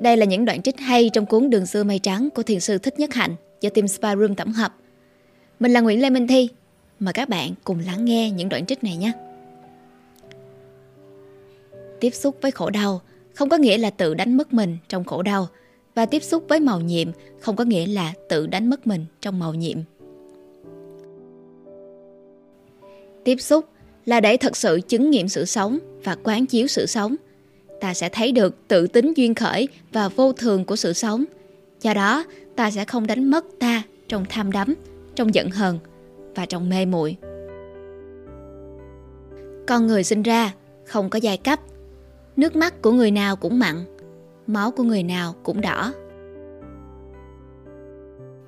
Đây là những đoạn trích hay trong cuốn Đường xưa mây trắng của thiền sư Thích Nhất Hạnh do Team Spa Room tổng hợp. Mình là Nguyễn Lê Minh Thi. Mời các bạn cùng lắng nghe những đoạn trích này nhé. Tiếp xúc với khổ đau không có nghĩa là tự đánh mất mình trong khổ đau, và tiếp xúc với màu nhiệm không có nghĩa là tự đánh mất mình trong màu nhiệm. Tiếp xúc là để thật sự chứng nghiệm sự sống và quán chiếu sự sống. Ta sẽ thấy được tự tính duyên khởi và vô thường của sự sống. Do đó, ta sẽ không đánh mất ta trong tham đắm, trong giận hờn và trong mê muội. Con người sinh ra không có giai cấp. Nước mắt của người nào cũng mặn, máu của người nào cũng đỏ.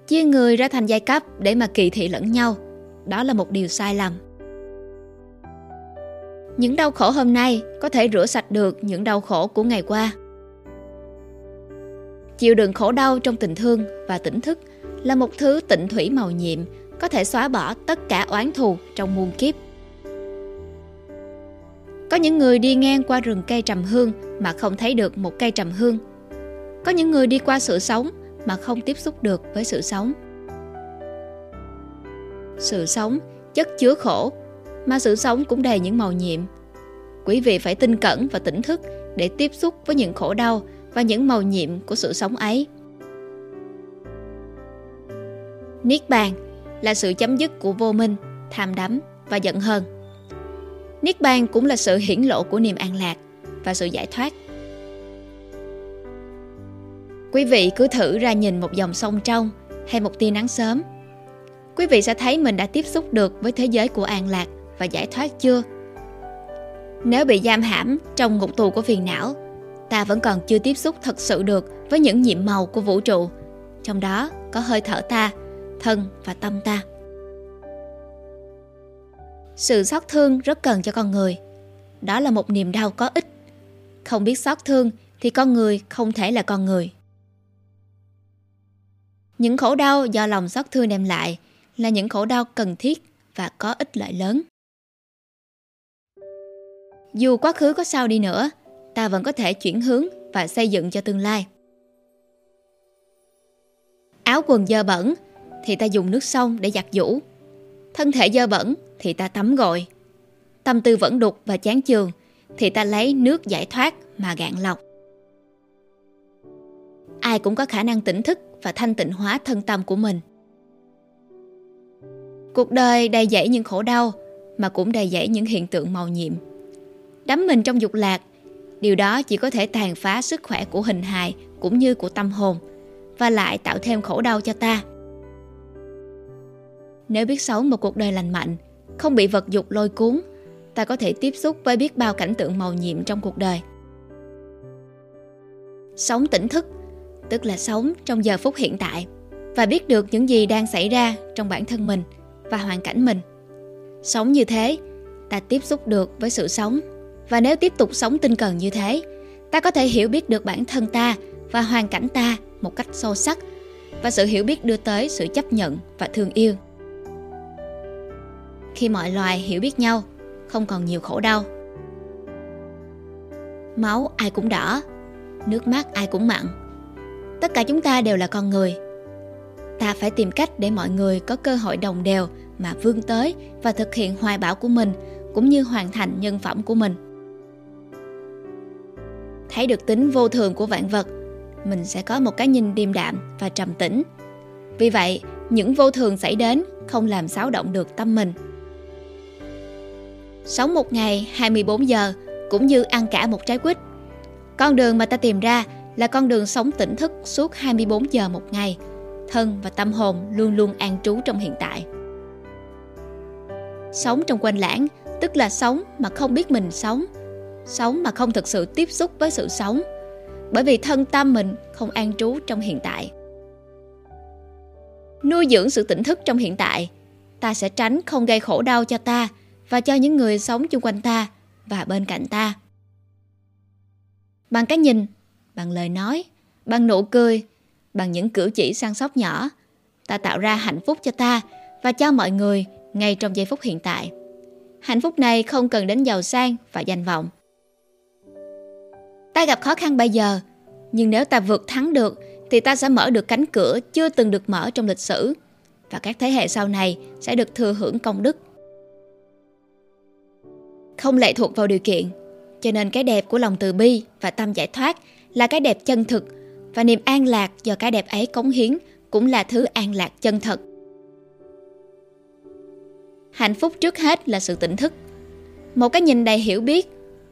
Chia người ra thành giai cấp để mà kỳ thị lẫn nhau, đó là một điều sai lầm. Những đau khổ hôm nay có thể rửa sạch được những đau khổ của ngày qua. Chịu đựng khổ đau trong tình thương và tỉnh thức là một thứ tịnh thủy màu nhiệm, có thể xóa bỏ tất cả oán thù trong muôn kiếp. Có những người đi ngang qua rừng cây trầm hương mà không thấy được một cây trầm hương. Có những người đi qua sự sống mà không tiếp xúc được với sự sống. Sự sống chất chứa khổ mà sự sống cũng đầy những màu nhiệm. Quý vị phải tinh cẩn và tỉnh thức để tiếp xúc với những khổ đau và những màu nhiệm của sự sống ấy. Niết bàn là sự chấm dứt của vô minh, tham đắm và giận hờn. Niết bàn cũng là sự hiển lộ của niềm an lạc và sự giải thoát. Quý vị cứ thử ra nhìn một dòng sông trong hay một tia nắng sớm. Quý vị sẽ thấy mình đã tiếp xúc được với thế giới của an lạc và giải thoát chưa? Nếu bị giam hãm trong ngục tù của phiền não, ta vẫn còn chưa tiếp xúc thật sự được với những nhiệm màu của vũ trụ, trong đó có hơi thở ta, thân và tâm ta. Sự xót thương rất cần cho con người. Đó là một niềm đau có ích. Không biết xót thương thì con người không thể là con người. Những khổ đau do lòng xót thương đem lại là những khổ đau cần thiết và có ích lợi lớn. Dù quá khứ có sao đi nữa, ta vẫn có thể chuyển hướng và xây dựng cho tương lai. Áo quần dơ bẩn thì ta dùng nước sông để giặt giũ. Thân thể dơ bẩn thì ta tắm gội. Tâm tư vẫn đục và chán chường thì ta lấy nước giải thoát mà gạn lọc. Ai cũng có khả năng tỉnh thức và thanh tịnh hóa thân tâm của mình. Cuộc đời đầy dẫy những khổ đau mà cũng đầy dẫy những hiện tượng màu nhiệm đắm mình trong dục lạc. Điều đó chỉ có thể tàn phá sức khỏe của hình hài cũng như của tâm hồn, và lại tạo thêm khổ đau cho ta. Nếu biết sống một cuộc đời lành mạnh, không bị vật dục lôi cuốn, ta có thể tiếp xúc với biết bao cảnh tượng màu nhiệm trong cuộc đời. Sống tỉnh thức, tức là sống trong giờ phút hiện tại, và biết được những gì đang xảy ra trong bản thân mình và hoàn cảnh mình. Sống như thế, ta tiếp xúc được với sự sống và nếu tiếp tục sống tinh cần như thế, ta có thể hiểu biết được bản thân ta và hoàn cảnh ta một cách sâu sắc và sự hiểu biết đưa tới sự chấp nhận và thương yêu. Khi mọi loài hiểu biết nhau, không còn nhiều khổ đau. Máu ai cũng đỏ, nước mắt ai cũng mặn. Tất cả chúng ta đều là con người. Ta phải tìm cách để mọi người có cơ hội đồng đều mà vươn tới và thực hiện hoài bão của mình cũng như hoàn thành nhân phẩm của mình thấy được tính vô thường của vạn vật, mình sẽ có một cái nhìn điềm đạm và trầm tĩnh. Vì vậy, những vô thường xảy đến không làm xáo động được tâm mình. Sống một ngày 24 giờ cũng như ăn cả một trái quýt. Con đường mà ta tìm ra là con đường sống tỉnh thức suốt 24 giờ một ngày. Thân và tâm hồn luôn luôn an trú trong hiện tại. Sống trong quanh lãng, tức là sống mà không biết mình sống sống mà không thực sự tiếp xúc với sự sống. Bởi vì thân tâm mình không an trú trong hiện tại. Nuôi dưỡng sự tỉnh thức trong hiện tại, ta sẽ tránh không gây khổ đau cho ta và cho những người sống chung quanh ta và bên cạnh ta. Bằng cái nhìn, bằng lời nói, bằng nụ cười, bằng những cử chỉ săn sóc nhỏ, ta tạo ra hạnh phúc cho ta và cho mọi người ngay trong giây phút hiện tại. Hạnh phúc này không cần đến giàu sang và danh vọng. Ta gặp khó khăn bây giờ, Nhưng nếu ta vượt thắng được thì ta sẽ mở được cánh cửa chưa từng được mở trong lịch sử và các thế hệ sau này sẽ được thừa hưởng công đức. Không lệ thuộc vào điều kiện, cho nên cái đẹp của lòng từ bi và tâm giải thoát là cái đẹp chân thực và niềm an lạc do cái đẹp ấy cống hiến cũng là thứ an lạc chân thật. Hạnh phúc trước hết là sự tỉnh thức. Một cái nhìn đầy hiểu biết,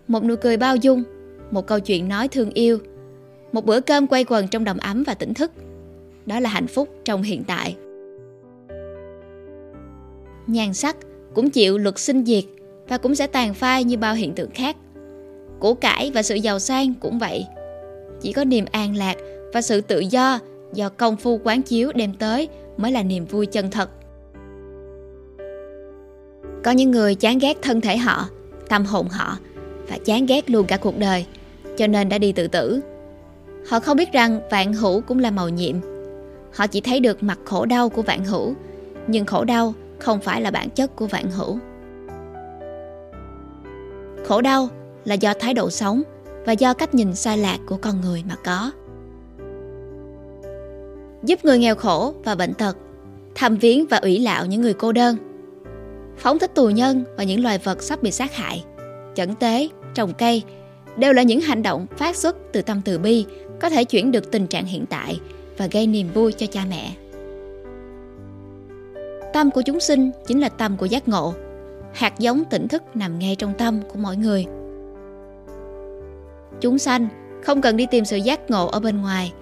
một nụ cười bao dung, một câu chuyện nói thương yêu, một bữa cơm quay quần trong đầm ấm và tỉnh thức. Đó là hạnh phúc trong hiện tại. Nhan sắc cũng chịu luật sinh diệt và cũng sẽ tàn phai như bao hiện tượng khác. Củ cải và sự giàu sang cũng vậy. Chỉ có niềm an lạc và sự tự do do công phu quán chiếu đem tới mới là niềm vui chân thật. Có những người chán ghét thân thể họ, tâm hồn họ và chán ghét luôn cả cuộc đời, cho nên đã đi tự tử. Họ không biết rằng vạn hữu cũng là màu nhiệm. Họ chỉ thấy được mặt khổ đau của vạn hữu, nhưng khổ đau không phải là bản chất của vạn hữu. Khổ đau là do thái độ sống và do cách nhìn sai lạc của con người mà có. Giúp người nghèo khổ và bệnh tật, thăm viếng và ủy lạo những người cô đơn, phóng thích tù nhân và những loài vật sắp bị sát hại, chẩn tế, trồng cây đều là những hành động phát xuất từ tâm từ bi có thể chuyển được tình trạng hiện tại và gây niềm vui cho cha mẹ. Tâm của chúng sinh chính là tâm của giác ngộ, hạt giống tỉnh thức nằm ngay trong tâm của mỗi người. Chúng sanh không cần đi tìm sự giác ngộ ở bên ngoài,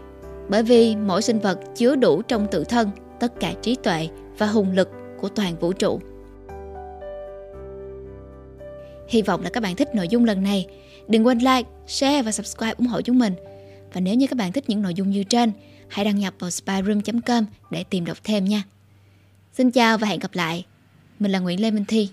bởi vì mỗi sinh vật chứa đủ trong tự thân tất cả trí tuệ và hùng lực của toàn vũ trụ. Hy vọng là các bạn thích nội dung lần này. Đừng quên like, share và subscribe ủng hộ chúng mình. Và nếu như các bạn thích những nội dung như trên, hãy đăng nhập vào spyroom.com để tìm đọc thêm nha. Xin chào và hẹn gặp lại. Mình là Nguyễn Lê Minh Thi.